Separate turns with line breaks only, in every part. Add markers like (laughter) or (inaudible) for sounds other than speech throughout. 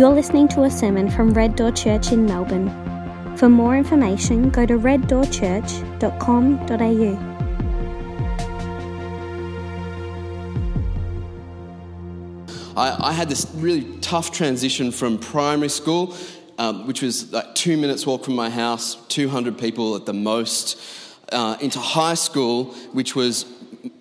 You're listening to a sermon from Red Door Church in Melbourne. For more information, go to reddoorchurch.com.au.
I, I had this really tough transition from primary school, um, which was like two minutes walk from my house, 200 people at the most, uh, into high school, which was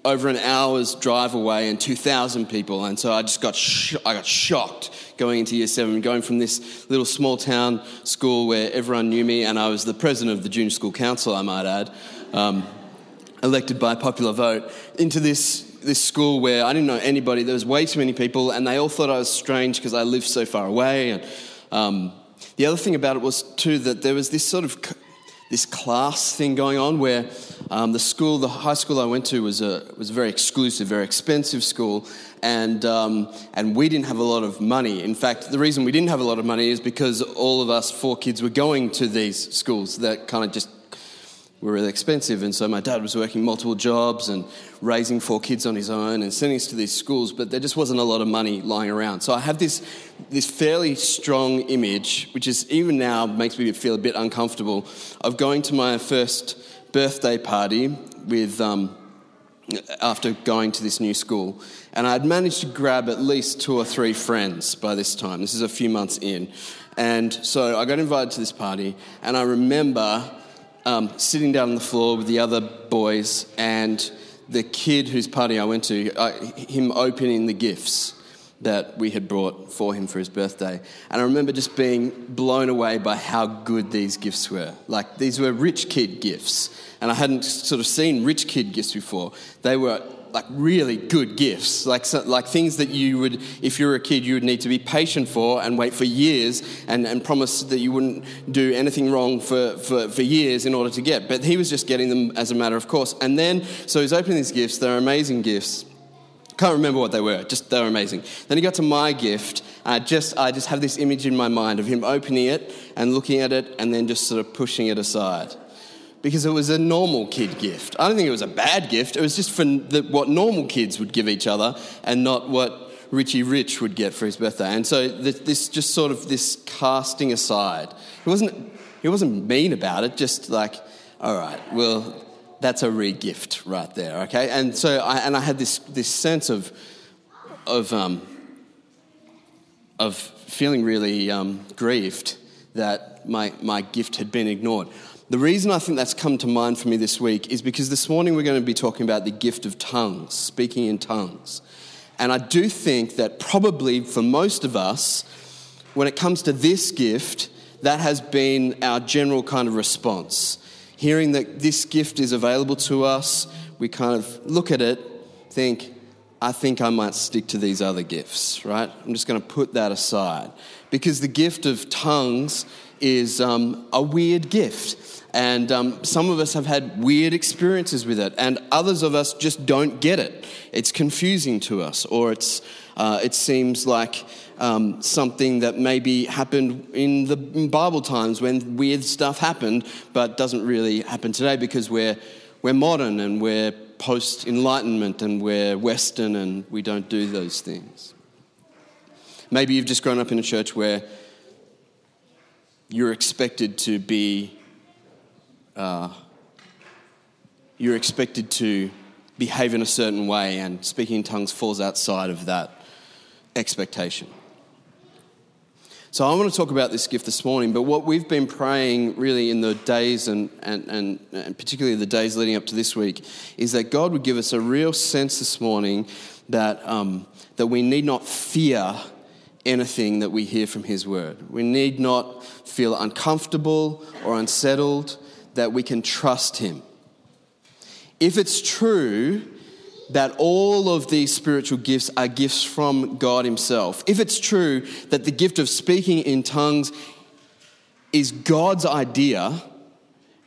over an hour's drive away and 2,000 people. And so I just got, sh- I got shocked going into year seven, going from this little small town school where everyone knew me, and I was the president of the junior school council, I might add, um, elected by popular vote, into this this school where I didn't know anybody. There was way too many people, and they all thought I was strange because I lived so far away. And um, the other thing about it was too that there was this sort of this class thing going on where um, the school, the high school I went to, was a was a very exclusive, very expensive school, and um, and we didn't have a lot of money. In fact, the reason we didn't have a lot of money is because all of us four kids were going to these schools that kind of just were really expensive. And so my dad was working multiple jobs and raising four kids on his own and sending us to these schools, but there just wasn't a lot of money lying around. So I have this, this fairly strong image, which is even now makes me feel a bit uncomfortable, of going to my first birthday party with. Um, after going to this new school, and I'd managed to grab at least two or three friends by this time. This is a few months in. And so I got invited to this party, and I remember um, sitting down on the floor with the other boys and the kid whose party I went to, uh, him opening the gifts that we had brought for him for his birthday. And I remember just being blown away by how good these gifts were. Like, these were rich kid gifts. And I hadn't sort of seen rich kid gifts before. They were like really good gifts, like, so, like things that you would, if you were a kid, you would need to be patient for and wait for years and, and promise that you wouldn't do anything wrong for, for, for years in order to get. But he was just getting them as a matter of course. And then, so he's opening these gifts, they're amazing gifts. Can't remember what they were, just they were amazing. Then he got to my gift, I just, I just have this image in my mind of him opening it and looking at it and then just sort of pushing it aside because it was a normal kid gift. I don't think it was a bad gift. It was just for the, what normal kids would give each other and not what Richie Rich would get for his birthday. And so this just sort of this casting aside. He wasn't, he wasn't mean about it, just like, all right, well, that's a re-gift right there, okay? And so I, and I had this, this sense of, of, um, of feeling really um, grieved that my, my gift had been ignored. The reason I think that's come to mind for me this week is because this morning we're going to be talking about the gift of tongues, speaking in tongues. And I do think that probably for most of us, when it comes to this gift, that has been our general kind of response. Hearing that this gift is available to us, we kind of look at it, think, I think I might stick to these other gifts, right? I'm just going to put that aside. Because the gift of tongues is um, a weird gift. And um, some of us have had weird experiences with it, and others of us just don't get it. It's confusing to us, or it's, uh, it seems like um, something that maybe happened in the Bible times when weird stuff happened, but doesn't really happen today because we're, we're modern and we're post Enlightenment and we're Western and we don't do those things. Maybe you've just grown up in a church where you're expected to be uh, you're expected to behave in a certain way, and speaking in tongues falls outside of that expectation. So, I want to talk about this gift this morning, but what we've been praying really in the days and, and, and, and, particularly the days leading up to this week is that God would give us a real sense this morning that, um, that we need not fear anything that we hear from His Word. We need not feel uncomfortable or unsettled that we can trust Him. If it's true that all of these spiritual gifts are gifts from God Himself, if it's true that the gift of speaking in tongues is God's idea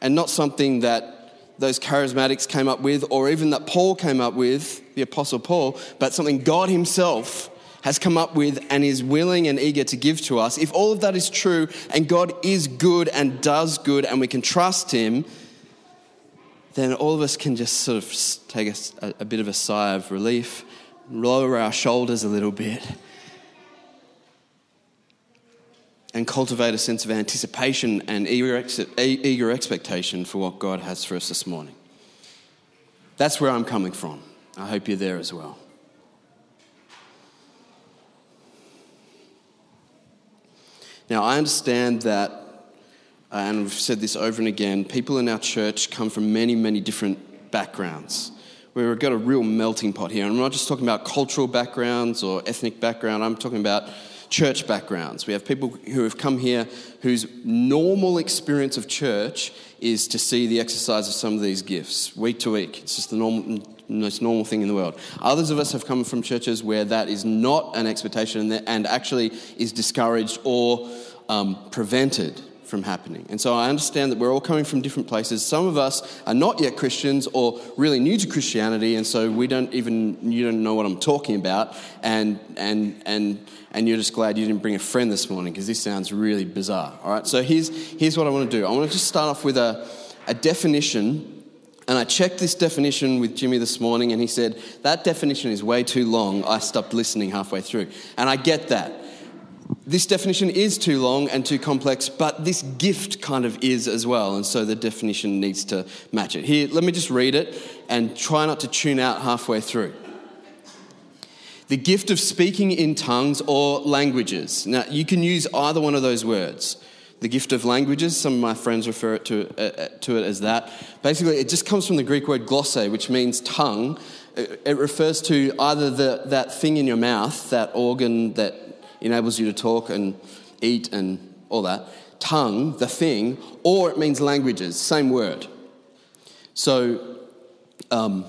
and not something that those charismatics came up with, or even that Paul came up with, the Apostle Paul, but something God Himself has come up with and is willing and eager to give to us, if all of that is true and God is good and does good and we can trust Him, then all of us can just sort of take a, a bit of a sigh of relief, lower our shoulders a little bit, and cultivate a sense of anticipation and eager, eager expectation for what God has for us this morning. That's where I'm coming from. I hope you're there as well. Now, I understand that, uh, and we've said this over and again, people in our church come from many, many different backgrounds. We've got a real melting pot here. And I'm not just talking about cultural backgrounds or ethnic background, I'm talking about church backgrounds. We have people who have come here whose normal experience of church is to see the exercise of some of these gifts week to week. It's just the normal, most normal thing in the world. Others of us have come from churches where that is not an expectation and actually is discouraged or um, prevented from happening. And so I understand that we're all coming from different places. Some of us are not yet Christians or really new to Christianity, and so we don't even you don't know what I'm talking about, and and and and you're just glad you didn't bring a friend this morning because this sounds really bizarre. All right, so here's here's what I want to do. I want to just start off with a a definition. And I checked this definition with Jimmy this morning, and he said, That definition is way too long. I stopped listening halfway through. And I get that this definition is too long and too complex, but this gift kind of is as well, and so the definition needs to match it. Here, let me just read it and try not to tune out halfway through. The gift of speaking in tongues or languages. Now, you can use either one of those words. The gift of languages, some of my friends refer to, uh, uh to it as that. Basically, it just comes from the Greek word glossa, which means tongue. It refers to either the, that thing in your mouth, that organ that enables you to talk and eat and all that. Tongue, the thing, or it means languages, same word. So, um,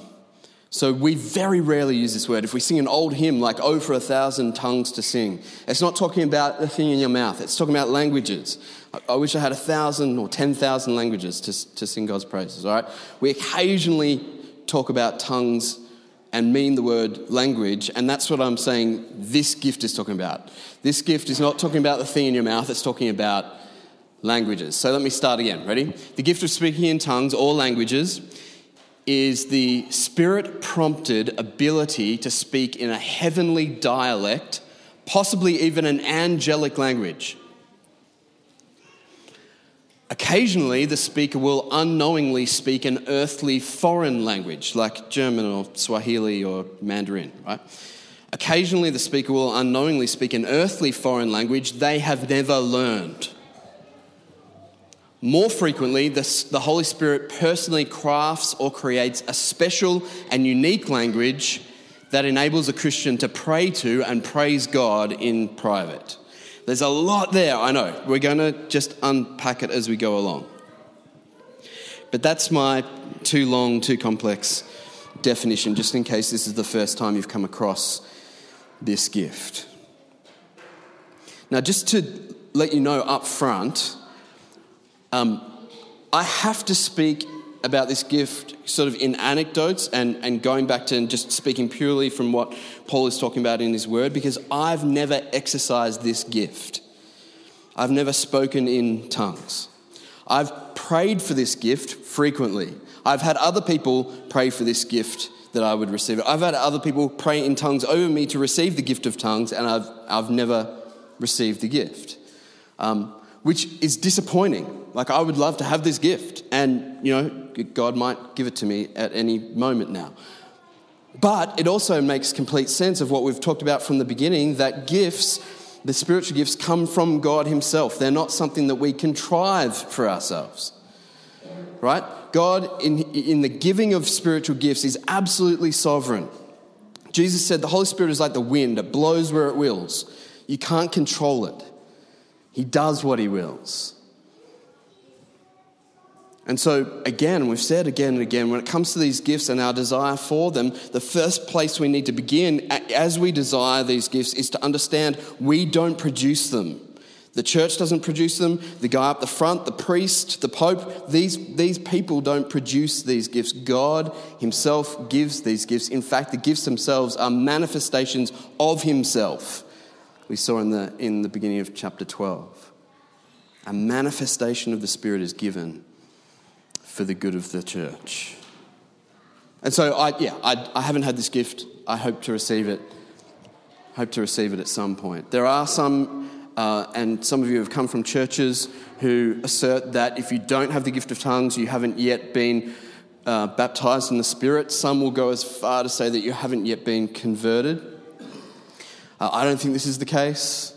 so we very rarely use this word. If we sing an old hymn like "Oh for a thousand tongues to sing," it's not talking about the thing in your mouth. It's talking about languages. I, I wish I had a thousand or ten thousand languages to, to sing God's praises. All right. We occasionally talk about tongues and mean the word language, and that's what I'm saying this gift is talking about. This gift is not talking about the thing in your mouth, it's talking about languages. So let me start again. Ready? The gift of speaking in tongues or languages is the spirit prompted ability to speak in a heavenly dialect, possibly even an angelic language. Occasionally, the speaker will unknowingly speak an earthly foreign language, like German or Swahili or Mandarin, right? Occasionally, the speaker will unknowingly speak an earthly foreign language they have never learned. More frequently, the, the Holy Spirit personally crafts or creates a special and unique language that enables a Christian to pray to and praise God in private. There's a lot there, I know. We're going to just unpack it as we go along. But that's my too long, too complex definition, just in case this is the first time you've come across this gift. Now, just to let you know up front, um, I have to speak about this gift sort of in anecdotes and, and going back to and just speaking purely from what Paul is talking about in his word because I've never exercised this gift. I've never spoken in tongues. I've prayed for this gift frequently. I've had other people pray for this gift that I would receive it. I've had other people pray in tongues over me to receive the gift of tongues, and I've, I've never received the gift, um, which is disappointing. Like, I would love to have this gift, and, you know, God might give it to me at any moment now. But it also makes complete sense of what we've talked about from the beginning that gifts, the spiritual gifts, come from God Himself. They're not something that we contrive for ourselves. Right? God, in, in the giving of spiritual gifts, is absolutely sovereign. Jesus said the Holy Spirit is like the wind, it blows where it wills. You can't control it, He does what He wills. And so, again, we've said again and again, when it comes to these gifts and our desire for them, the first place we need to begin as we desire these gifts is to understand we don't produce them. The church doesn't produce them. The guy up the front, the priest, the pope, these, these people don't produce these gifts. God Himself gives these gifts. In fact, the gifts themselves are manifestations of Himself. We saw in the, in the beginning of chapter 12. A manifestation of the Spirit is given for the good of the church. And so, I, yeah, I, I haven't had this gift. I hope to receive it. Hope to receive it at some point. There are some uh, and some of you have come from churches who assert that if you don't have the gift of tongues, you haven't yet been uh, baptized in the Spirit. Some will go as far to say that you haven't yet been converted. Uh, I don't think this is the case.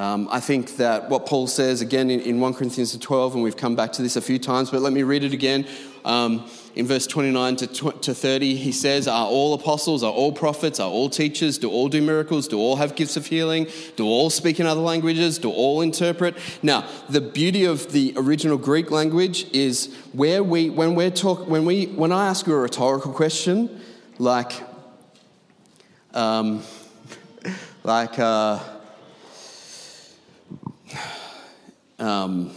Um, I think that what Paul says again in, in 1 Corinthians 12, and we've come back to this a few times, but let me read it again. Um, in verse 29 to, to 30, he says, Are all apostles, are all prophets, are all teachers, do all do miracles, do all have gifts of healing, do all speak in other languages, do all interpret? Now, the beauty of the original Greek language is where we, when we're talk, when we, when I ask you a rhetorical question, like, um, (laughs) like, uh, um,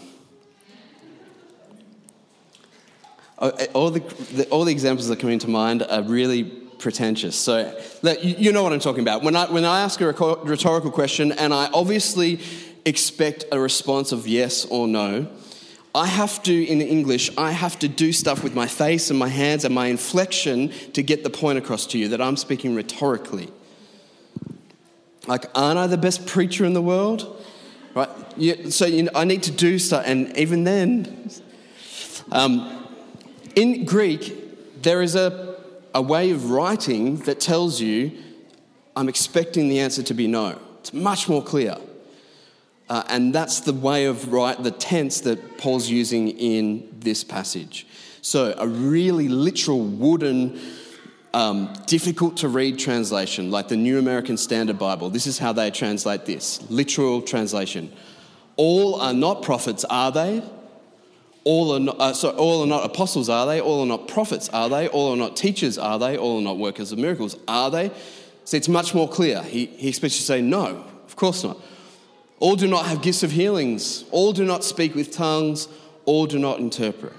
all, the, the, all the examples that come into mind are really pretentious. So you know what I'm talking about. When I, when I ask a rhetorical question and I obviously expect a response of yes or no, I have to, in English, I have to do stuff with my face and my hands and my inflection to get the point across to you that I'm speaking rhetorically. Like, aren't I the best preacher in the world? Right? so you know, I need to do stuff, and even then, um, in Greek, there is a, a way of writing that tells you, I'm expecting the answer to be no. It's much more clear. Uh, and that's the way of write, the tense that Paul's using in this passage. So, a really literal wooden um, difficult to read translation, like the New American Standard Bible. This is how they translate this literal translation. All are not prophets, are they? All are not, uh, so all are not apostles, are they? All are not prophets, are they? All are not teachers, are they? All are not workers of miracles, are they? See, it's much more clear. He, he expects you to say, no, of course not. All do not have gifts of healings. All do not speak with tongues. All do not interpret.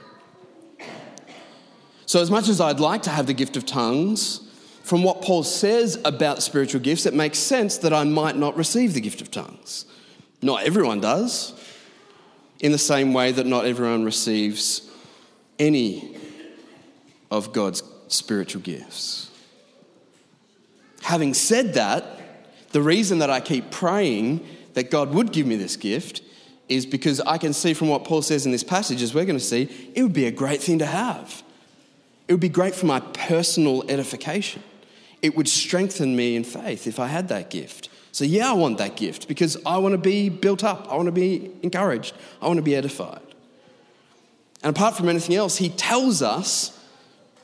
So, as much as I'd like to have the gift of tongues, from what Paul says about spiritual gifts, it makes sense that I might not receive the gift of tongues. Not everyone does, in the same way that not everyone receives any of God's spiritual gifts. Having said that, the reason that I keep praying that God would give me this gift is because I can see from what Paul says in this passage, as we're going to see, it would be a great thing to have. It would be great for my personal edification. It would strengthen me in faith if I had that gift. So, yeah, I want that gift because I want to be built up. I want to be encouraged. I want to be edified. And apart from anything else, he tells us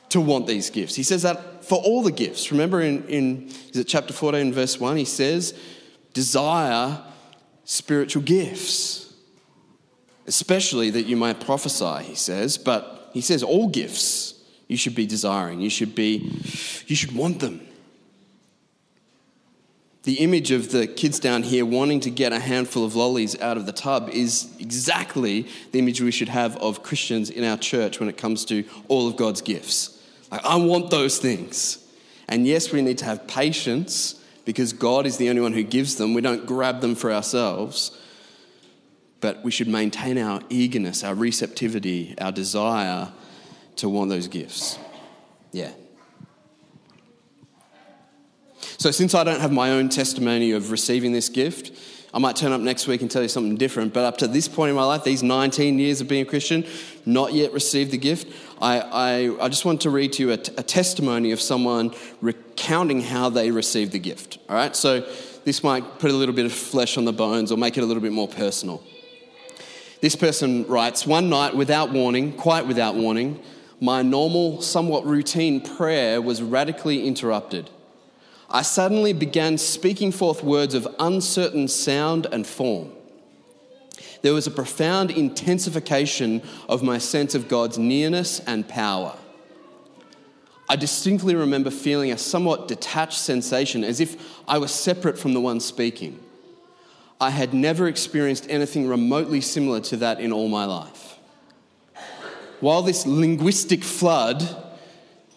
to want these gifts. He says that for all the gifts. Remember in, in is it chapter 14, verse 1, he says, desire spiritual gifts, especially that you might prophesy, he says, but he says all gifts you should be desiring. You should be, you should want them. The image of the kids down here wanting to get a handful of lollies out of the tub is exactly the image we should have of Christians in our church when it comes to all of God's gifts. Like, I want those things. And yes, we need to have patience because God is the only one who gives them. We don't grab them for ourselves. But we should maintain our eagerness, our receptivity, our desire to want those gifts. Yeah. So, since I don't have my own testimony of receiving this gift, I might turn up next week and tell you something different. But up to this point in my life, these 19 years of being a Christian, not yet received the gift, I, I, I just want to read to you a, t- a testimony of someone recounting how they received the gift. All right? So, this might put a little bit of flesh on the bones or make it a little bit more personal. This person writes One night, without warning, quite without warning, my normal, somewhat routine prayer was radically interrupted. I suddenly began speaking forth words of uncertain sound and form. There was a profound intensification of my sense of God's nearness and power. I distinctly remember feeling a somewhat detached sensation as if I was separate from the one speaking. I had never experienced anything remotely similar to that in all my life while this linguistic flood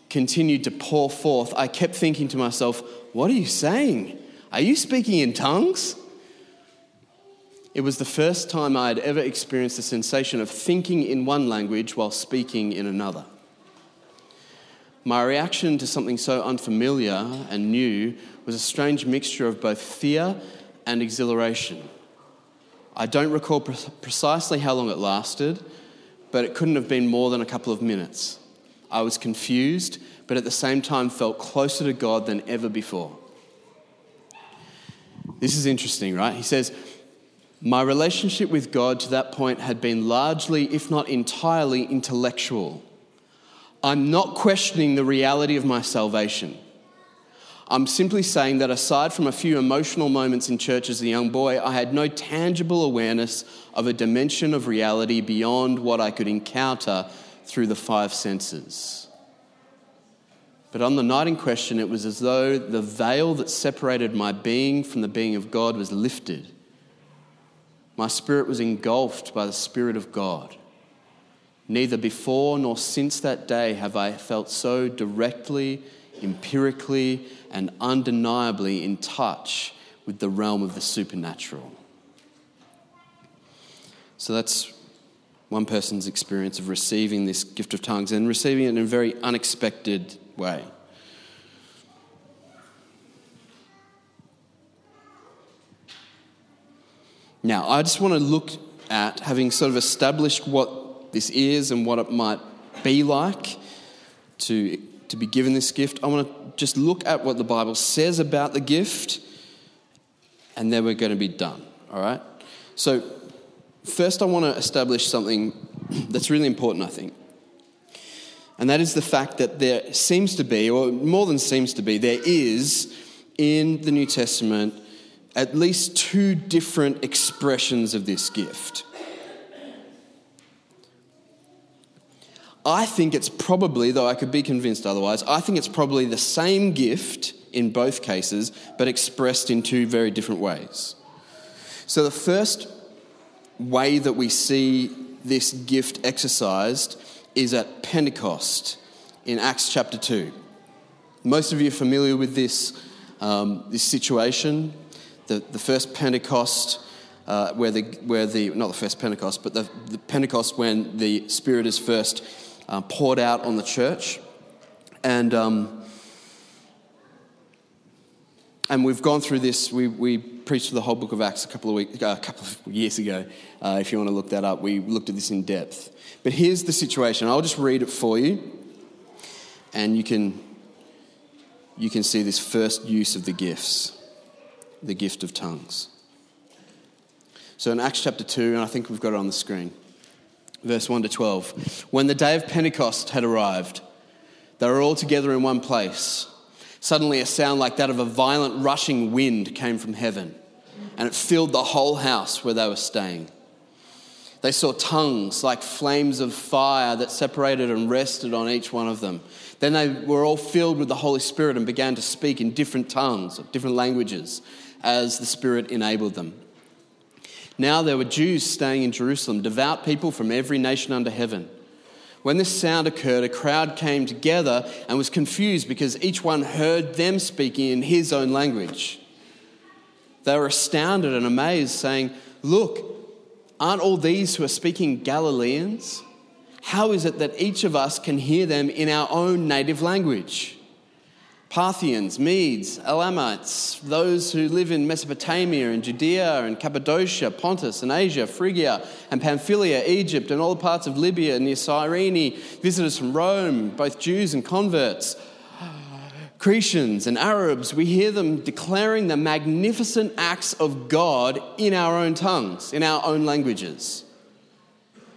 continued to pour forth, I kept thinking to myself, What are you saying? Are you speaking in tongues? It was the first time I had ever experienced the sensation of thinking in one language while speaking in another. My reaction to something so unfamiliar and new was a strange mixture of both fear and exhilaration. I don't recall pre- precisely how long it lasted, but it couldn't have been more than a couple of minutes. I was confused, but at the same time felt closer to God than ever before. This is interesting, right? He says, My relationship with God to that point had been largely, if not entirely, intellectual. I'm not questioning the reality of my salvation. I'm simply saying that aside from a few emotional moments in church as a young boy, I had no tangible awareness of a dimension of reality beyond what I could encounter through the five senses. But on the night in question, it was as though the veil that separated my being from the being of God was lifted. My spirit was engulfed by the Spirit of God. Neither before nor since that day have I felt so directly, empirically, and undeniably in touch with the realm of the supernatural. So that's one person's experience of receiving this gift of tongues and receiving it in a very unexpected way. Now, I just want to look at having sort of established what this is and what it might be like to to be given this gift, I want to just look at what the Bible says about the gift, and then we're going to be done. All right? So, first, I want to establish something that's really important, I think. And that is the fact that there seems to be, or more than seems to be, there is in the New Testament at least two different expressions of this gift. I think it's probably, though I could be convinced otherwise, I think it's probably the same gift in both cases, but expressed in two very different ways. So, the first way that we see this gift exercised is at Pentecost in Acts chapter 2. Most of you are familiar with this, um, this situation. The, the first Pentecost, uh, where, the, where the, not the first Pentecost, but the, the Pentecost when the Spirit is first uh, poured out on the church. And, um, and we've gone through this. We, we preached the whole book of Acts a couple of, weeks, uh, a couple of years ago. Uh, if you want to look that up, we looked at this in depth. But here's the situation. I'll just read it for you, and you can, you can see this first use of the gifts the gift of tongues. So in Acts chapter 2, and I think we've got it on the screen verse 1 to 12. When the day of Pentecost had arrived, they were all together in one place. Suddenly, a sound like that of a violent rushing wind came from heaven, and it filled the whole house where they were staying. They saw tongues like flames of fire that separated and rested on each one of them. Then they were all filled with the Holy Spirit and began to speak in different tongues, different languages, as the Spirit enabled them. Now there were Jews staying in Jerusalem, devout people from every nation under heaven. When this sound occurred, a crowd came together and was confused because each one heard them speaking in his own language. They were astounded and amazed, saying, Look, aren't all these who are speaking Galileans? How is it that each of us can hear them in our own native language? Parthians, Medes, Elamites, those who live in Mesopotamia and Judea and Cappadocia, Pontus and Asia, Phrygia and Pamphylia, Egypt and all the parts of Libya near Cyrene, visitors from Rome, both Jews and converts, Cretians and Arabs, we hear them declaring the magnificent acts of God in our own tongues, in our own languages.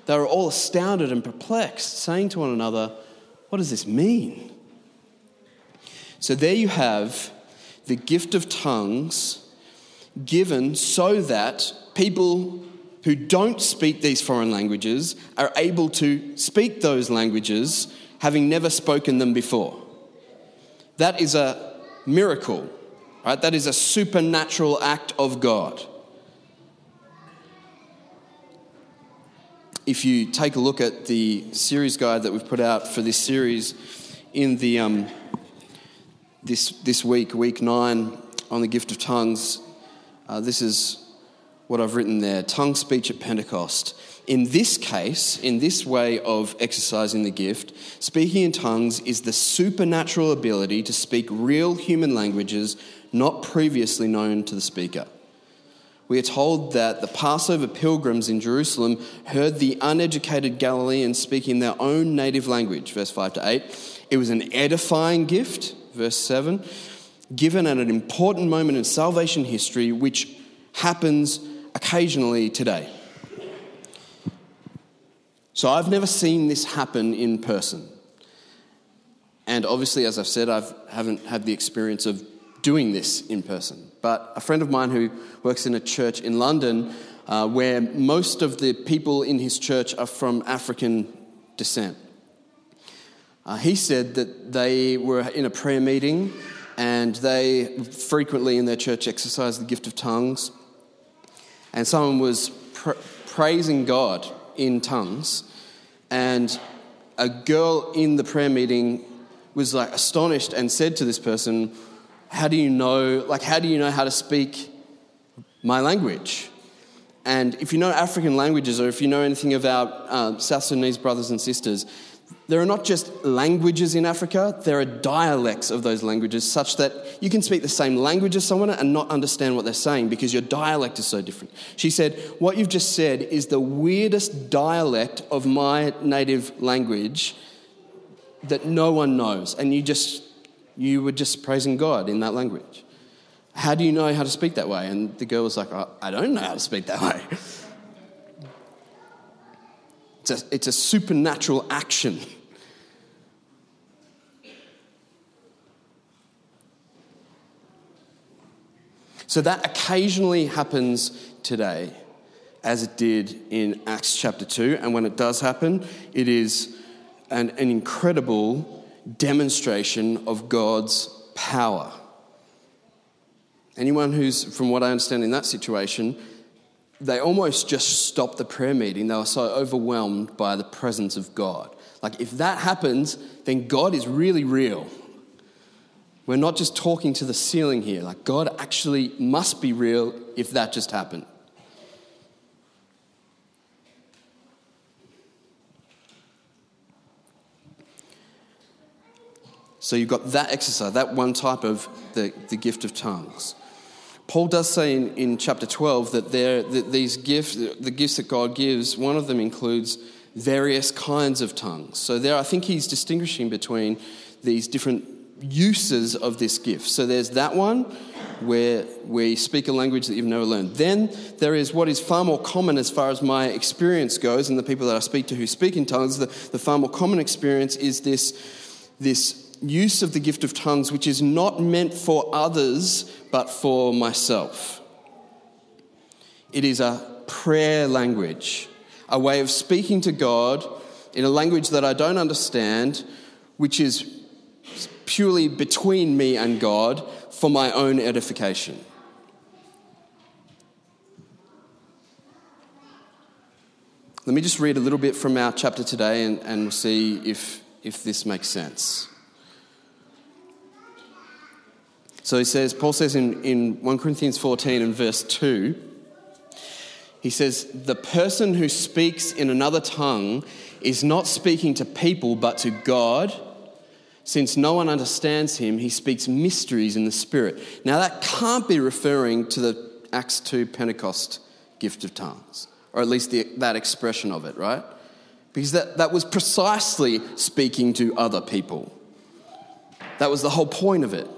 They were all astounded and perplexed, saying to one another, What does this mean? So there you have the gift of tongues given so that people who don't speak these foreign languages are able to speak those languages having never spoken them before. That is a miracle, right? That is a supernatural act of God. If you take a look at the series guide that we've put out for this series in the um, this, this week, week nine, on the gift of tongues. Uh, this is what I've written there tongue speech at Pentecost. In this case, in this way of exercising the gift, speaking in tongues is the supernatural ability to speak real human languages not previously known to the speaker. we are told that the Passover pilgrims in Jerusalem heard the uneducated Galileans speaking their own native language, verse 5 to 8. It was an edifying gift, verse 7, given at an important moment in salvation history, which happens occasionally today. So I've never seen this happen in person. And obviously, as I've said, I haven't had the experience of doing this in person. But a friend of mine who works in a church in London, uh, where most of the people in his church are from African descent, uh, he said that they were in a prayer meeting and they frequently in their church exercise the gift of tongues. And someone was pr- praising God in tongues, and a girl in the prayer meeting was like astonished and said to this person, How do you know, like, how do you know how to speak my language? And if you know African languages or if you know anything about uh, South Sudanese brothers and sisters, there are not just languages in Africa, there are dialects of those languages, such that you can speak the same language as someone and not understand what they're saying because your dialect is so different. She said, What you've just said is the weirdest dialect of my native language that no one knows. And you just, you were just praising God in that language. How do you know how to speak that way? And the girl was like, I don't know how to speak that way. (laughs) It's a, it's a supernatural action. So that occasionally happens today, as it did in Acts chapter 2. And when it does happen, it is an, an incredible demonstration of God's power. Anyone who's, from what I understand in that situation, they almost just stopped the prayer meeting. They were so overwhelmed by the presence of God. Like, if that happens, then God is really real. We're not just talking to the ceiling here. Like, God actually must be real if that just happened. So you've got that exercise, that one type of the, the gift of tongues. Paul does say in, in chapter 12 that, there, that these gifts, the gifts that God gives, one of them includes various kinds of tongues. So there, I think he's distinguishing between these different uses of this gift. So there's that one where we speak a language that you've never learned. Then there is what is far more common as far as my experience goes, and the people that I speak to who speak in tongues, the, the far more common experience is this, this use of the gift of tongues, which is not meant for others, but for myself. It is a prayer language, a way of speaking to God in a language that I don't understand, which is purely between me and God for my own edification. Let me just read a little bit from our chapter today and, and we'll see if, if this makes sense. So he says, Paul says in, in 1 Corinthians 14 and verse 2, he says, The person who speaks in another tongue is not speaking to people but to God since no one understands him, he speaks mysteries in the Spirit. Now, that can't be referring to the Acts 2 Pentecost gift of tongues, or at least the, that expression of it, right? Because that, that was precisely speaking to other people. That was the whole point of it.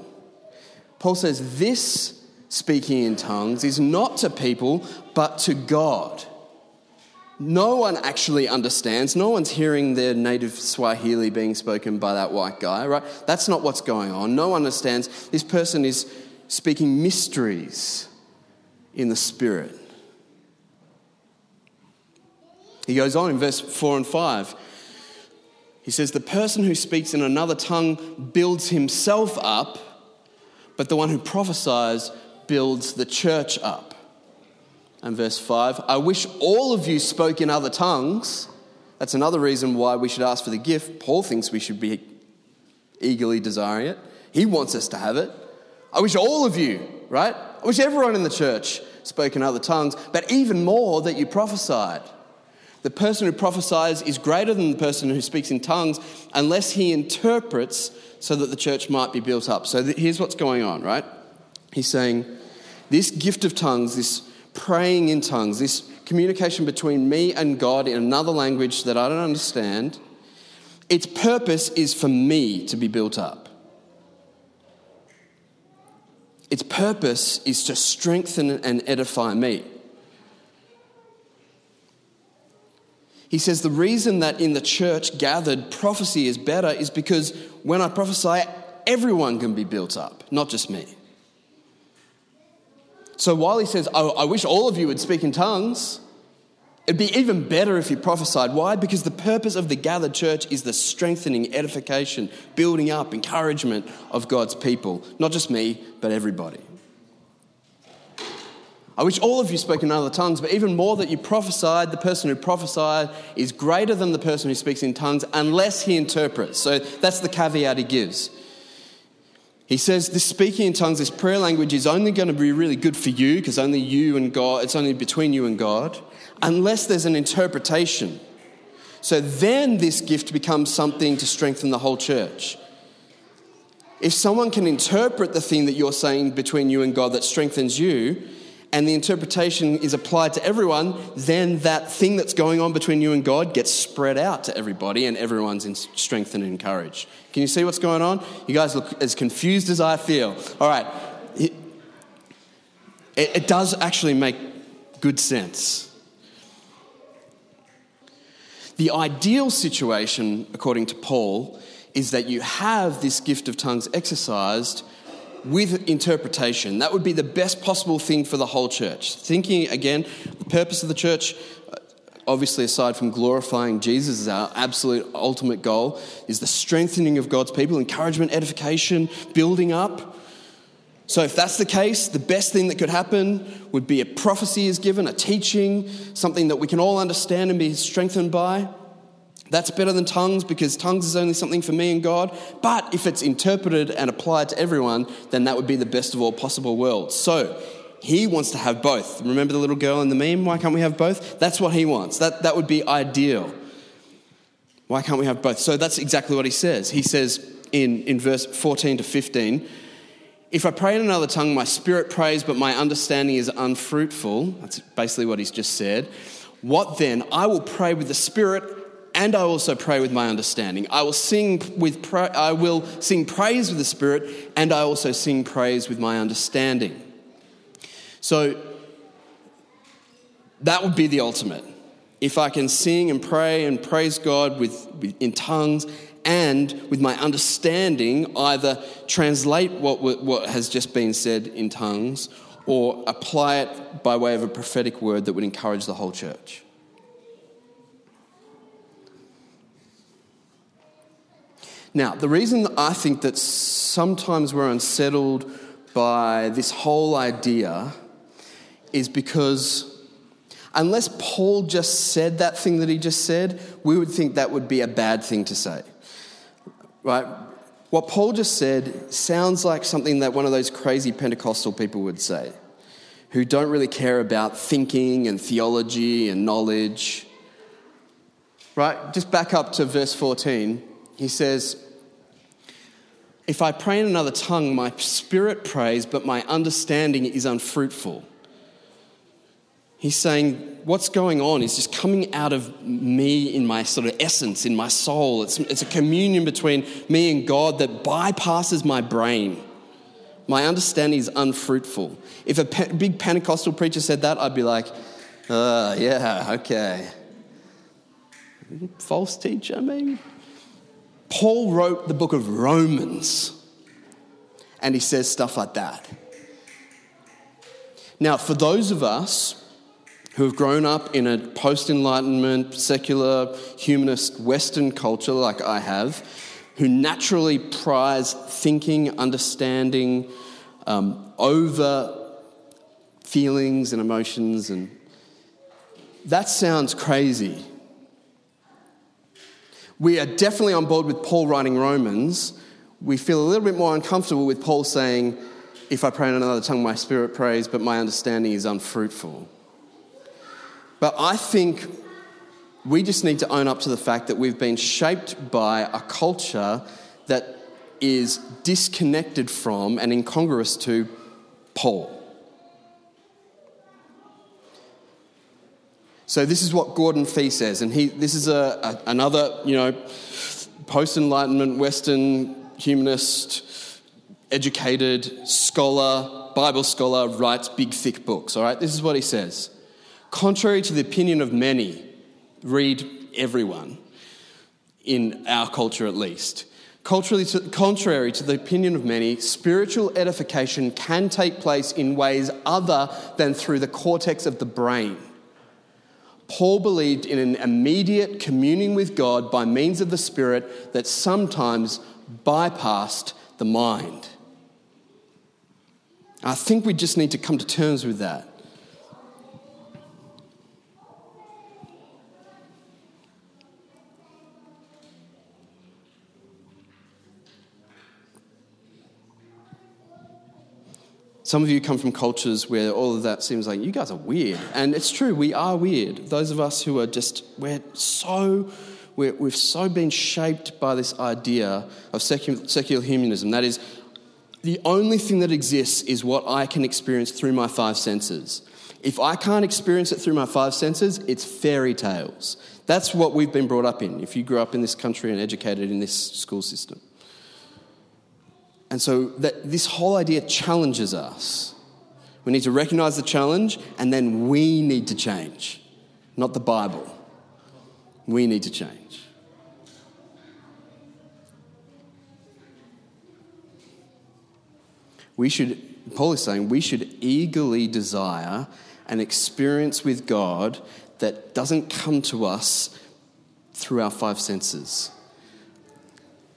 Paul says this speaking in tongues is not to people, but to God no one actually understands. No one's hearing their native Swahili being spoken by that white guy, right? That's not what's going on. No one understands. This person is speaking mysteries in the Spirit. He goes on in verse 4 and 5. He says, The person who speaks in another tongue builds himself up, but the one who prophesies builds the church up. And verse 5 I wish all of you spoke in other tongues. That's another reason why we should ask for the gift. Paul thinks we should be eagerly desiring it. He wants us to have it. I wish all of you, right? I wish everyone in the church spoke in other tongues, but even more that you prophesied. The person who prophesies is greater than the person who speaks in tongues unless he interprets so that the church might be built up. So here's what's going on, right? He's saying this gift of tongues, this praying in tongues, this communication between me and God in another language that I don't understand, its purpose is for me to be built up. Its purpose is to strengthen and edify me. He says the reason that in the church gathered prophecy is better is because when I prophesy, everyone can be built up, not just me. So while he says, oh, I wish all of you would speak in tongues, it'd be even better if you prophesied. Why? Because the purpose of the gathered church is the strengthening, edification, building up, encouragement of God's people, not just me, but everybody. I wish all of you spoke in other tongues, but even more that you prophesied. The person who prophesied is greater than the person who speaks in tongues unless he interprets. So that's the caveat he gives. He says this speaking in tongues, this prayer language is only going to be really good for you because only you and God, it's only between you and God, unless there's an interpretation. So then this gift becomes something to strengthen the whole church. If someone can interpret the thing that you're saying between you and God that strengthens you, and the interpretation is applied to everyone, then that thing that's going on between you and God gets spread out to everybody and everyone's strengthened and encouraged. Can you see what's going on? You guys look as confused as I feel. All right. It, it does actually make good sense. The ideal situation, according to Paul, is that you have this gift of tongues exercised with interpretation. That would be the best possible thing for the whole church. Thinking again, the purpose of the church, uh, obviously, aside from glorifying Jesus as our absolute ultimate goal, is the strengthening of God's people, encouragement, edification, building up. So, if that's the case, the best thing that could happen would be a prophecy is given, a teaching, something that we can all understand and be strengthened by. That's better than tongues because tongues is only something for me and God. But if it's interpreted and applied to everyone, then that would be the best of all possible worlds. So he wants to have both. Remember the little girl in the meme? Why can't we have both? That's what he wants. That, that would be ideal. Why can't we have both? So that's exactly what he says. He says in, in verse 14 to 15 If I pray in another tongue, my spirit prays, but my understanding is unfruitful. That's basically what he's just said. What then? I will pray with the spirit and I also pray with my understanding. I will sing with pra- I will sing praise with the Spirit, and I also sing praise with my understanding. So that would be the ultimate. If I can sing and pray and praise God with, with in tongues and with my understanding, either translate what, what has just been said in tongues or apply it by way of a prophetic word that would encourage the whole church. Now, the reason I think that sometimes we're unsettled by this whole idea is because unless Paul just said that thing that he just said, we would think that would be a bad thing to say. Right? What Paul just said sounds like something that one of those crazy Pentecostal people would say, who don't really care about thinking and theology and knowledge. Right? Just back up to verse 14. He says, If I pray in another tongue, my spirit prays, but my understanding is unfruitful. He's saying, What's going on is just coming out of me in my sort of essence, in my soul. It's, it's a communion between me and God that bypasses my brain. My understanding is unfruitful. If a pe- big Pentecostal preacher said that, I'd be like, uh, yeah, okay. False teacher, maybe? Paul wrote the book of Romans, and he says stuff like that. Now, for those of us who have grown up in a post Enlightenment, secular, humanist Western culture like I have, who naturally prize thinking, understanding um, over feelings and emotions, and that sounds crazy we are definitely on board with Paul writing Romans. We feel a little bit more uncomfortable with Paul saying, If I pray in another tongue, my spirit prays, but my understanding is unfruitful. But I think we just need to own up to the fact that we've been shaped by a culture that is disconnected from and incongruous to Paul. So this is what Gordon Fee says, and he this is a, a another you know post Enlightenment Western humanist, educated scholar, Bible scholar writes big thick books. All right, this is what he says. Contrary to the opinion of many, read everyone in our culture at least. To, contrary to the opinion of many, spiritual edification can take place in ways other than through the cortex of the brain. Paul believed in an immediate communing with God by means of the Spirit that sometimes bypassed the mind. I think we just need to come to terms with that. Some of you come from cultures where all of that seems like you guys are weird. And it's true, we are weird. Those of us who are just, we're so, we have so been shaped by this idea of secular, secular humanism. That is, the only thing that exists is what I can experience through my five senses. If I can't experience it through my five senses, it's fairy tales. That's what we've been brought up in, if you grew up in this country and educated in this school system. And so that this whole idea challenges us. We need to recognize the challenge and then we need to change, not the Bible. We need to change. We should, Paul is saying, we should eagerly desire an experience with God that doesn't come to us through our five senses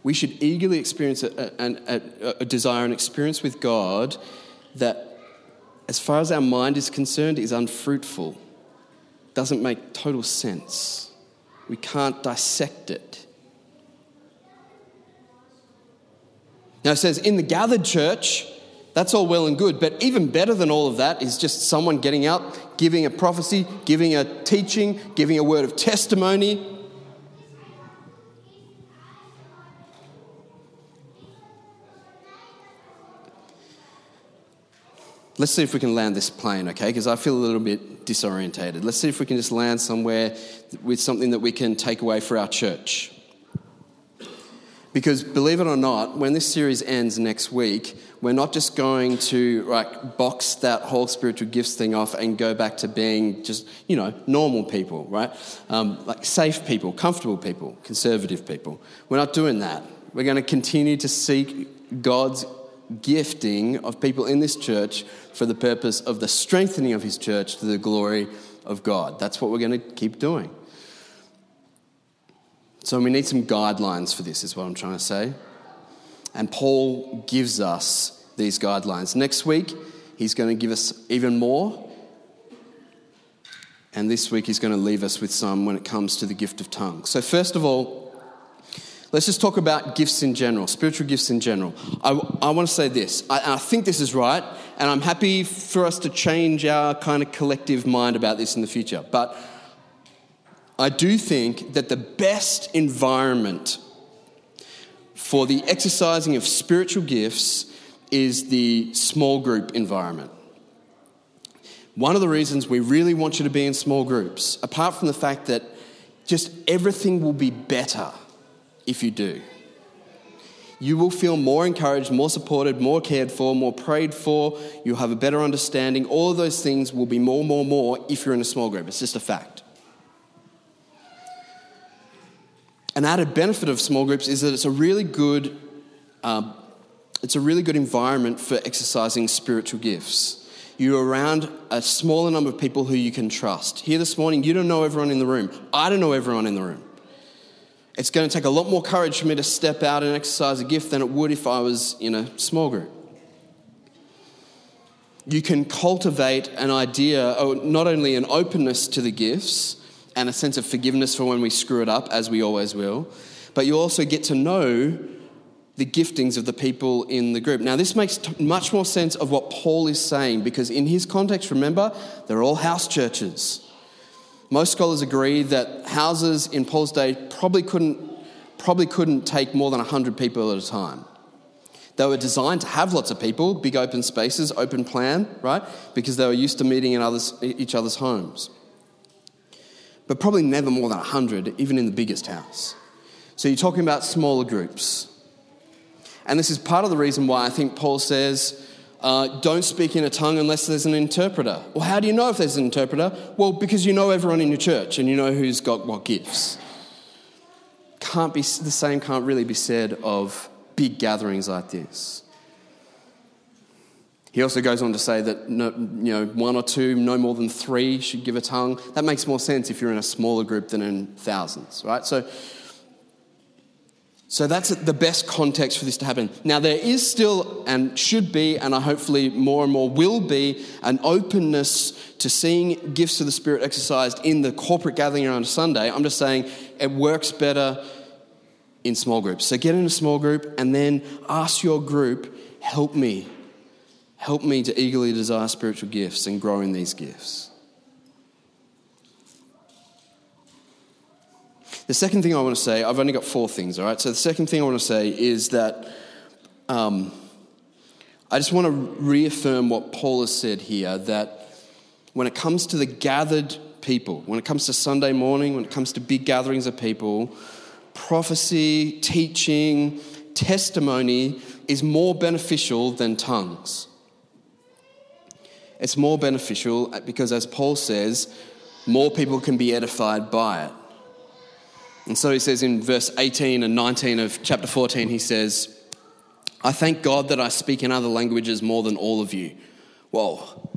we should eagerly experience a, a, a, desire, an experience with God that, as far as our mind is concerned, is unfruitful, doesn't make total sense. We can't dissect it. Now it says, in the gathered church, that's all well and good, but even better than all of that is just someone getting up, giving a prophecy, giving a teaching, giving a word of testimony, let's see if we can land this plane, okay? Because I feel a little bit disorientated. Let's see if we can just land somewhere with something that we can take away for our church. Because believe it or not, when this series ends next week, we're not just going to like box that whole spiritual gifts thing off and go back to being just you know normal people, right? Um, like safe people, comfortable people, conservative people. We're not doing that. We're going to continue to seek God's gifting of people in this church for the purpose of the strengthening of his church to the glory of God. That's what we're going to keep doing. So we need some guidelines for this, is what I'm trying to say. And Paul gives us these guidelines. Next week, he's going to give us even more. And this week, he's going to leave us with some when it comes to the gift of tongues. So, first of all, Let's just talk about gifts in general, spiritual gifts in general. I, I want to say this. I, I think this is right, and I'm happy for us to change our kind of collective mind about this in the future. But I do think that the best environment for the exercising of spiritual gifts is the small group environment. One of the reasons we really want you to be in small groups, apart from the fact that just everything will be better if you do. You will feel more encouraged, more supported, more cared for, more prayed for. You'll have a better understanding. All of those things will be more, more, more if you're in a small group. It's just a fact. An added benefit of small groups is that it's a really good, uh, it's a really good environment for exercising spiritual gifts. You're around a smaller number of people who you can trust. Here this morning, you don't know everyone in the room. I don't know everyone in the room. It's going to take a lot more courage for me to step out and exercise a gift than it would if I was in a small group. You can cultivate an idea, oh, not only an openness to the gifts and a sense of forgiveness for when we screw it up, as we always will, but you also get to know the giftings of the people in the group. Now, this makes t- much more sense of what Paul is saying because, in his context, remember, they're all house churches. Most scholars agree that houses in Paul's day probably couldn't, probably couldn't take more than 100 people at a time. They were designed to have lots of people, big open spaces, open plan, right? Because they were used to meeting in others, each other's homes. but probably never more than 100, even in the biggest house. So you're talking about smaller groups. And this is part of the reason why I think Paul says, uh, don't speak in a tongue unless there's an interpreter. Well, how do you know if there's an interpreter? Well, because you know everyone in your church and you know who's got what gifts. Can't be the same. Can't really be said of big gatherings like this. He also goes on to say that no, you know, one or two, no more than three, should give a tongue. That makes more sense if you're in a smaller group than in thousands, right? So, so that's the best context for this to happen. Now, there is still, and should be, and I hopefully more and more will be, an openness to seeing gifts of the Spirit exercised in the corporate gathering on a Sunday. I'm just saying it works better in small groups. So get in a small group and then ask your group, help me Help me to eagerly desire spiritual gifts and grow in these gifts. The second thing I want to say, I've only got four things, all right? So the second thing I want to say is that um, I just want to reaffirm what Paul has said here that when it comes to the gathered people, when it comes to Sunday morning, when it comes to big gatherings of people, prophecy, teaching, testimony is more beneficial than tongues. It's more beneficial because, as Paul says, more people can be edified by it. And so he says in verse 18 and 19 of chapter 14, he says, I thank God that I speak in other languages more than all of you. Whoa.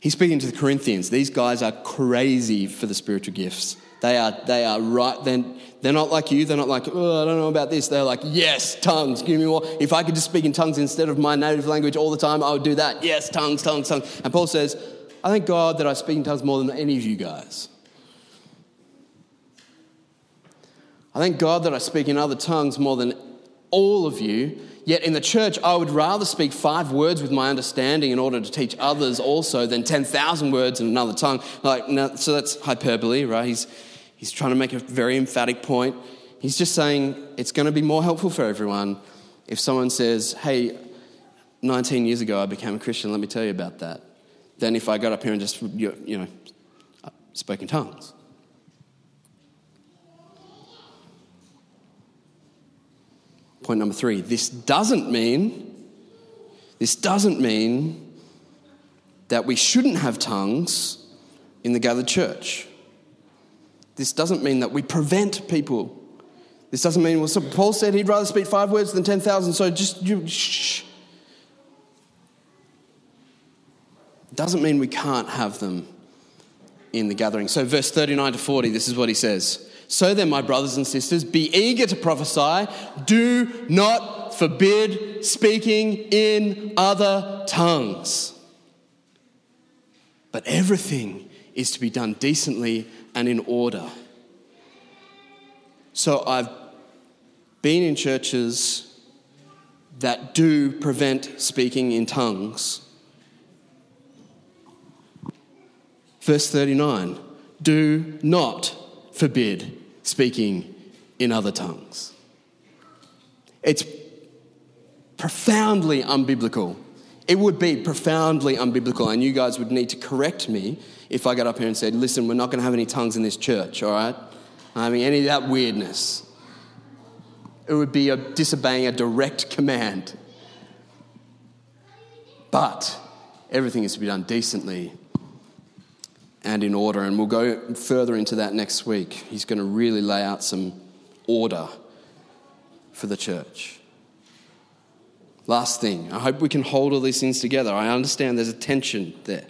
He's speaking to the Corinthians. These guys are crazy for the spiritual gifts. They are, they are right. Then they're not like you. They're not like, oh, I don't know about this. They're like, yes, tongues. Give me more. If I could just speak in tongues instead of my native language all the time, I would do that. Yes, tongues, tongues, tongues. And Paul says, I thank God that I speak in tongues more than any of you guys. I thank God that I speak in other tongues more than all of you. Yet in the church, I would rather speak five words with my understanding in order to teach others also than 10,000 words in another tongue. Like, so that's hyperbole, right? He's, He's trying to make a very emphatic point. He's just saying it's going to be more helpful for everyone if someone says, Hey, 19 years ago I became a Christian, let me tell you about that, than if I got up here and just, you know, spoke in tongues. Point number three this doesn't mean, this doesn't mean that we shouldn't have tongues in the gathered church. This doesn't mean that we prevent people. This doesn't mean, well, so Paul said he'd rather speak five words than 10,000, so just you, shh. Doesn't mean we can't have them in the gathering. So, verse 39 to 40, this is what he says. So then, my brothers and sisters, be eager to prophesy. Do not forbid speaking in other tongues. But everything is to be done decently and in order. So I've been in churches that do prevent speaking in tongues. Verse 39 do not forbid speaking in other tongues. It's profoundly unbiblical. It would be profoundly unbiblical, and you guys would need to correct me if I got up here and said, listen, we're not going to have any tongues in this church, all right? I mean, any of that weirdness. It would be a, disobeying a direct command. But everything is to be done decently and in order, and we'll go further into that next week. He's going to really lay out some order for the church. Last thing, I hope we can hold all these things together. I understand there's a tension there.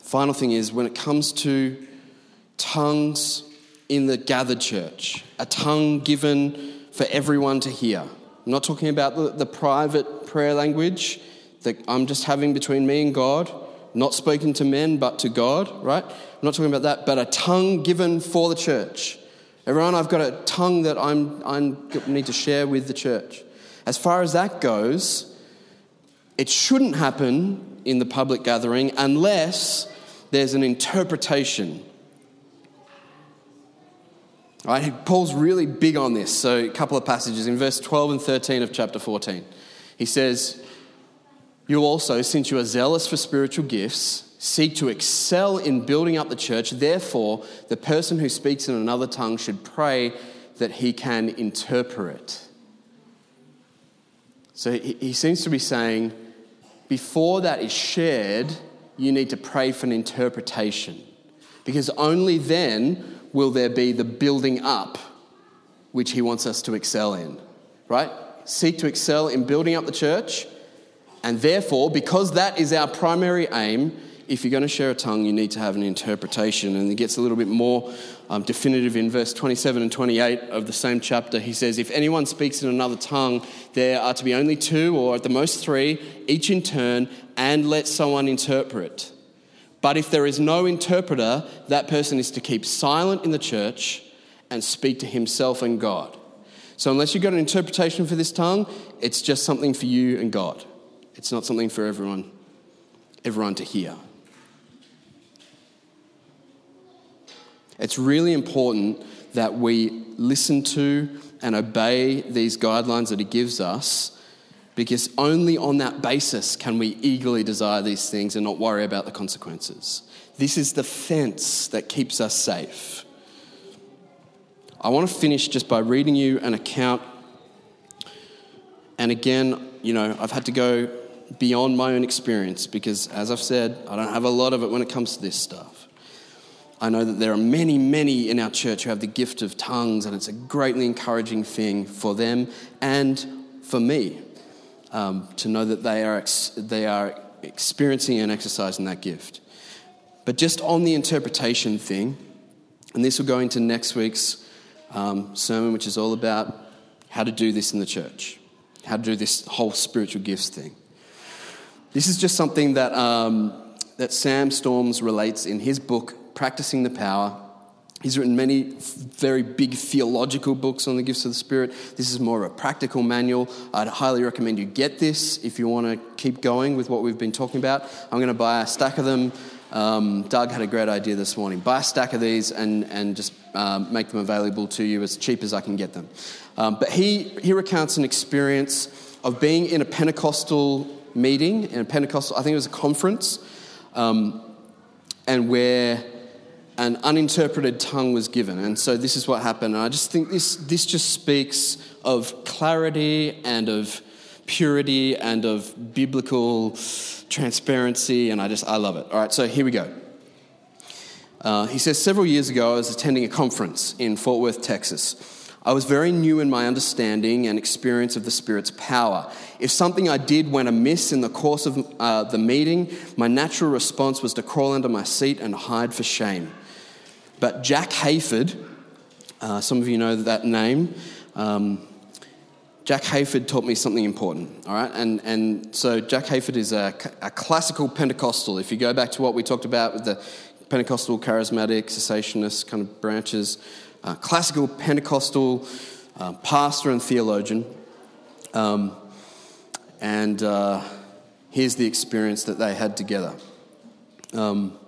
Final thing is when it comes to tongues in the gathered church, a tongue given for everyone to hear. I'm not talking about the, the private prayer language that I'm just having between me and God, not spoken to men but to God, right? I'm not talking about that, but a tongue given for the church. Everyone, I've got a tongue that I'm, I need to share with the church. As far as that goes, it shouldn't happen in the public gathering unless there's an interpretation. Right? Paul's really big on this. So, a couple of passages in verse 12 and 13 of chapter 14. He says, You also, since you are zealous for spiritual gifts, seek to excel in building up the church. Therefore, the person who speaks in another tongue should pray that he can interpret. So he seems to be saying, before that is shared, you need to pray for an interpretation. Because only then will there be the building up which he wants us to excel in, right? Seek to excel in building up the church. And therefore, because that is our primary aim, if you're going to share a tongue, you need to have an interpretation. And it gets a little bit more um, definitive in verse 27 and 28 of the same chapter. He says, If anyone speaks in another tongue, there are to be only two, or at the most three, each in turn, and let someone interpret. But if there is no interpreter, that person is to keep silent in the church and speak to himself and God. So, unless you've got an interpretation for this tongue, it's just something for you and God. It's not something for everyone, everyone to hear. It's really important that we listen to and obey these guidelines that He gives us because only on that basis can we eagerly desire these things and not worry about the consequences. This is the fence that keeps us safe. I want to finish just by reading you an account. And again, you know, I've had to go beyond my own experience because, as I've said, I don't have a lot of it when it comes to this stuff. I know that there are many, many in our church who have the gift of tongues, and it's a greatly encouraging thing for them and for me um, to know that they are, ex- they are experiencing and exercising that gift. But just on the interpretation thing, and this will go into next week's um, sermon, which is all about how to do this in the church, how to do this whole spiritual gifts thing. This is just something that, um, that Sam Storms relates in his book, Practicing the Power. He's written many very big theological books on the gifts of the Spirit. This is more of a practical manual. I'd highly recommend you get this if you want to keep going with what we've been talking about. I'm going to buy a stack of them. Um, Doug had a great idea this morning. Buy a stack of these and, and just um, make them available to you as cheap as I can get them. Um, but he, he recounts an experience of being in a Pentecostal meeting, in a Pentecostal, I think it was a conference, um, and where an uninterpreted tongue was given. And so this is what happened. And I just think this, this just speaks of clarity and of purity and of biblical transparency. And I just, I love it. All right, so here we go. Uh, he says, Several years ago, I was attending a conference in Fort Worth, Texas. I was very new in my understanding and experience of the Spirit's power. If something I did went amiss in the course of uh, the meeting, my natural response was to crawl under my seat and hide for shame. But Jack Hayford, uh, some of you know that name. Um, Jack Hayford taught me something important, all right? And, and so Jack Hayford is a, a, classical Pentecostal. If you go back to what we talked about with the Pentecostal, charismatic, cessationist kind of branches, uh, classical Pentecostal uh, pastor and theologian. Um, and uh, here's the experience that they had together. Um,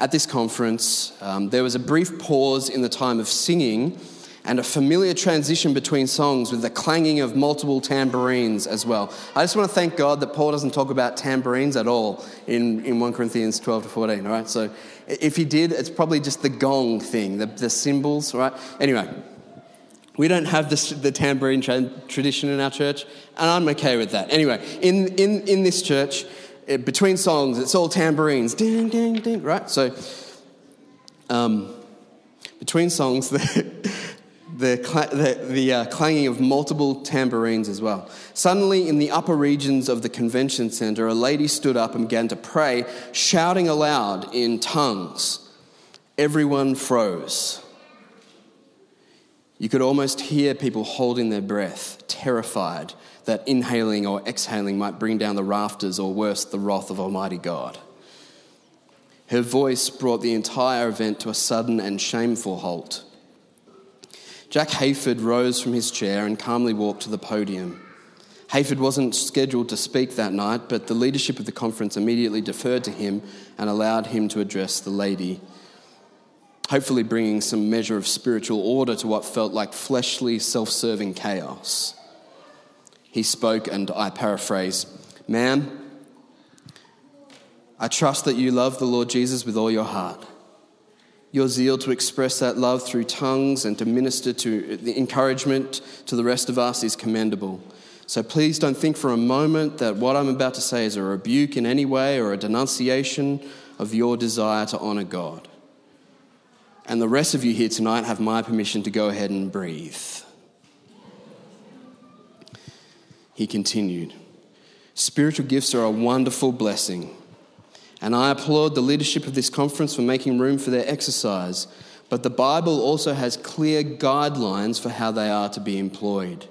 at this conference, um, there was a brief pause in the time of singing and a familiar transition between songs with the clanging of multiple tambourines as well. I just want to thank God that Paul doesn't talk about tambourines at all in, in 1 Corinthians 12 to 14, all right? So if he did, it's probably just the gong thing, the, the cymbals, right? Anyway, we don't have the, the tambourine tra- tradition in our church, and I'm okay with that. Anyway, in, in, in this church, it, between songs, it's all tambourines, ding, ding, ding, right? So, um, between songs, (laughs) the, the, the, the uh, clanging of multiple tambourines as well. Suddenly, in the upper regions of the convention center, a lady stood up and began to pray, shouting aloud in tongues. Everyone froze. You could almost hear people holding their breath, terrified that inhaling or exhaling might bring down the rafters or worse, the wrath of Almighty God. Her voice brought the entire event to a sudden and shameful halt. Jack Hayford rose from his chair and calmly walked to the podium. Hayford wasn't scheduled to speak that night, but the leadership of the conference immediately deferred to him and allowed him to address the lady, hopefully bringing some measure of spiritual order to what felt like fleshly, self serving chaos he spoke, and I paraphrase Ma'am, I trust that you love the Lord Jesus with all your heart. Your zeal to express that love through tongues and to minister to the encouragement to the rest of us is commendable. So please don't think for a moment that what I'm about to say is a rebuke in any way or a denunciation of your desire to honor God. And the rest of you here tonight have my permission to go ahead and breathe. He continued Spiritual gifts are a wonderful blessing. And I applaud the leadership of this conference for making room for their exercise. But the Bible also has clear guidelines for how they are to be employed.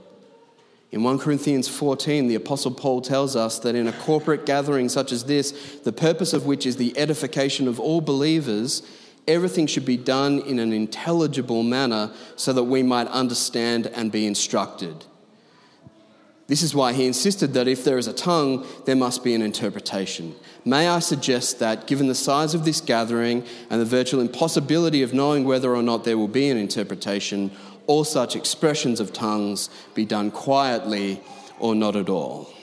In 1 Corinthians 14, the Apostle Paul tells us that in a corporate gathering such as this, the purpose of which is the edification of all believers, everything should be done in an intelligible manner so that we might understand and be instructed. This is why he insisted that if there is a tongue, there must be an interpretation. May I suggest that, given the size of this gathering and the virtual impossibility of knowing whether or not there will be an interpretation, all such expressions of tongues be done quietly or not at all.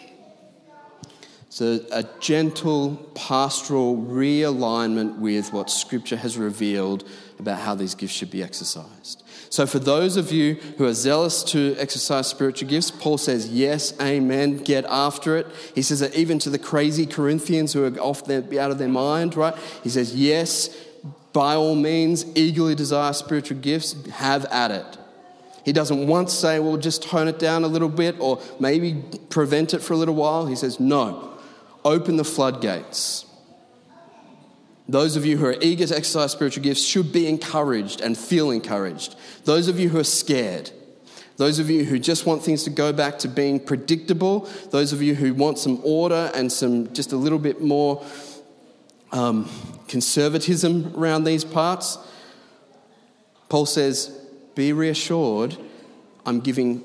So, a gentle pastoral realignment with what Scripture has revealed about how these gifts should be exercised. So, for those of you who are zealous to exercise spiritual gifts, Paul says, Yes, amen, get after it. He says that even to the crazy Corinthians who are off their, out of their mind, right? He says, Yes, by all means, eagerly desire spiritual gifts, have at it. He doesn't once say, Well, just tone it down a little bit or maybe prevent it for a little while. He says, No, open the floodgates. Those of you who are eager to exercise spiritual gifts should be encouraged and feel encouraged. Those of you who are scared, those of you who just want things to go back to being predictable, those of you who want some order and some just a little bit more um, conservatism around these parts, Paul says, Be reassured, I'm giving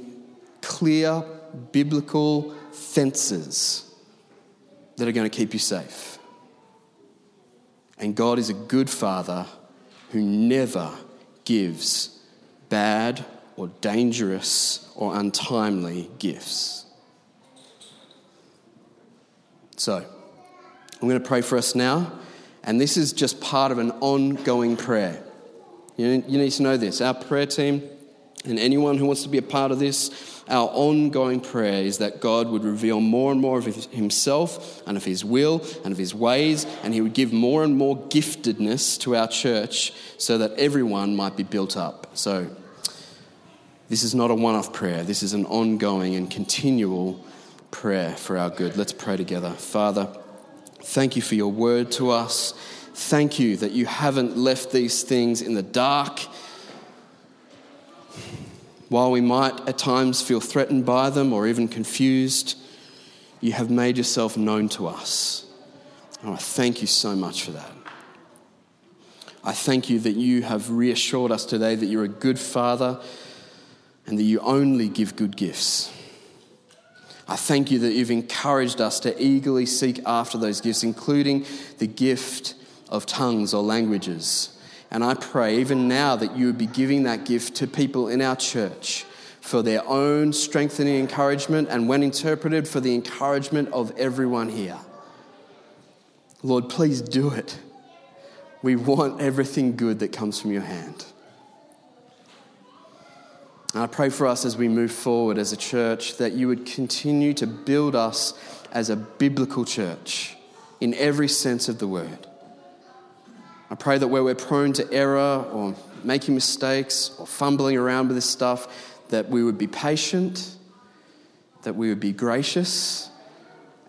clear biblical fences that are going to keep you safe. And God is a good father who never gives bad or dangerous or untimely gifts. So, I'm going to pray for us now, and this is just part of an ongoing prayer. You need to know this. Our prayer team and anyone who wants to be a part of this, our ongoing prayer is that God would reveal more and more of Himself and of His will and of His ways, and He would give more and more giftedness to our church so that everyone might be built up. So, this is not a one off prayer, this is an ongoing and continual prayer for our good. Let's pray together. Father, thank you for your word to us. Thank you that you haven't left these things in the dark while we might at times feel threatened by them or even confused, you have made yourself known to us. And I thank you so much for that. I thank you that you have reassured us today that you're a good father and that you only give good gifts. I thank you that you've encouraged us to eagerly seek after those gifts, including the gift of tongues or languages. And I pray even now that you would be giving that gift to people in our church for their own strengthening encouragement and, when interpreted, for the encouragement of everyone here. Lord, please do it. We want everything good that comes from your hand. And I pray for us as we move forward as a church that you would continue to build us as a biblical church in every sense of the word. I pray that where we're prone to error or making mistakes or fumbling around with this stuff, that we would be patient, that we would be gracious,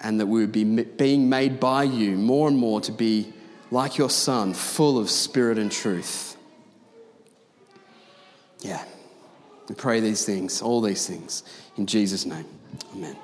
and that we would be being made by you more and more to be like your Son, full of spirit and truth. Yeah. We pray these things, all these things, in Jesus' name. Amen.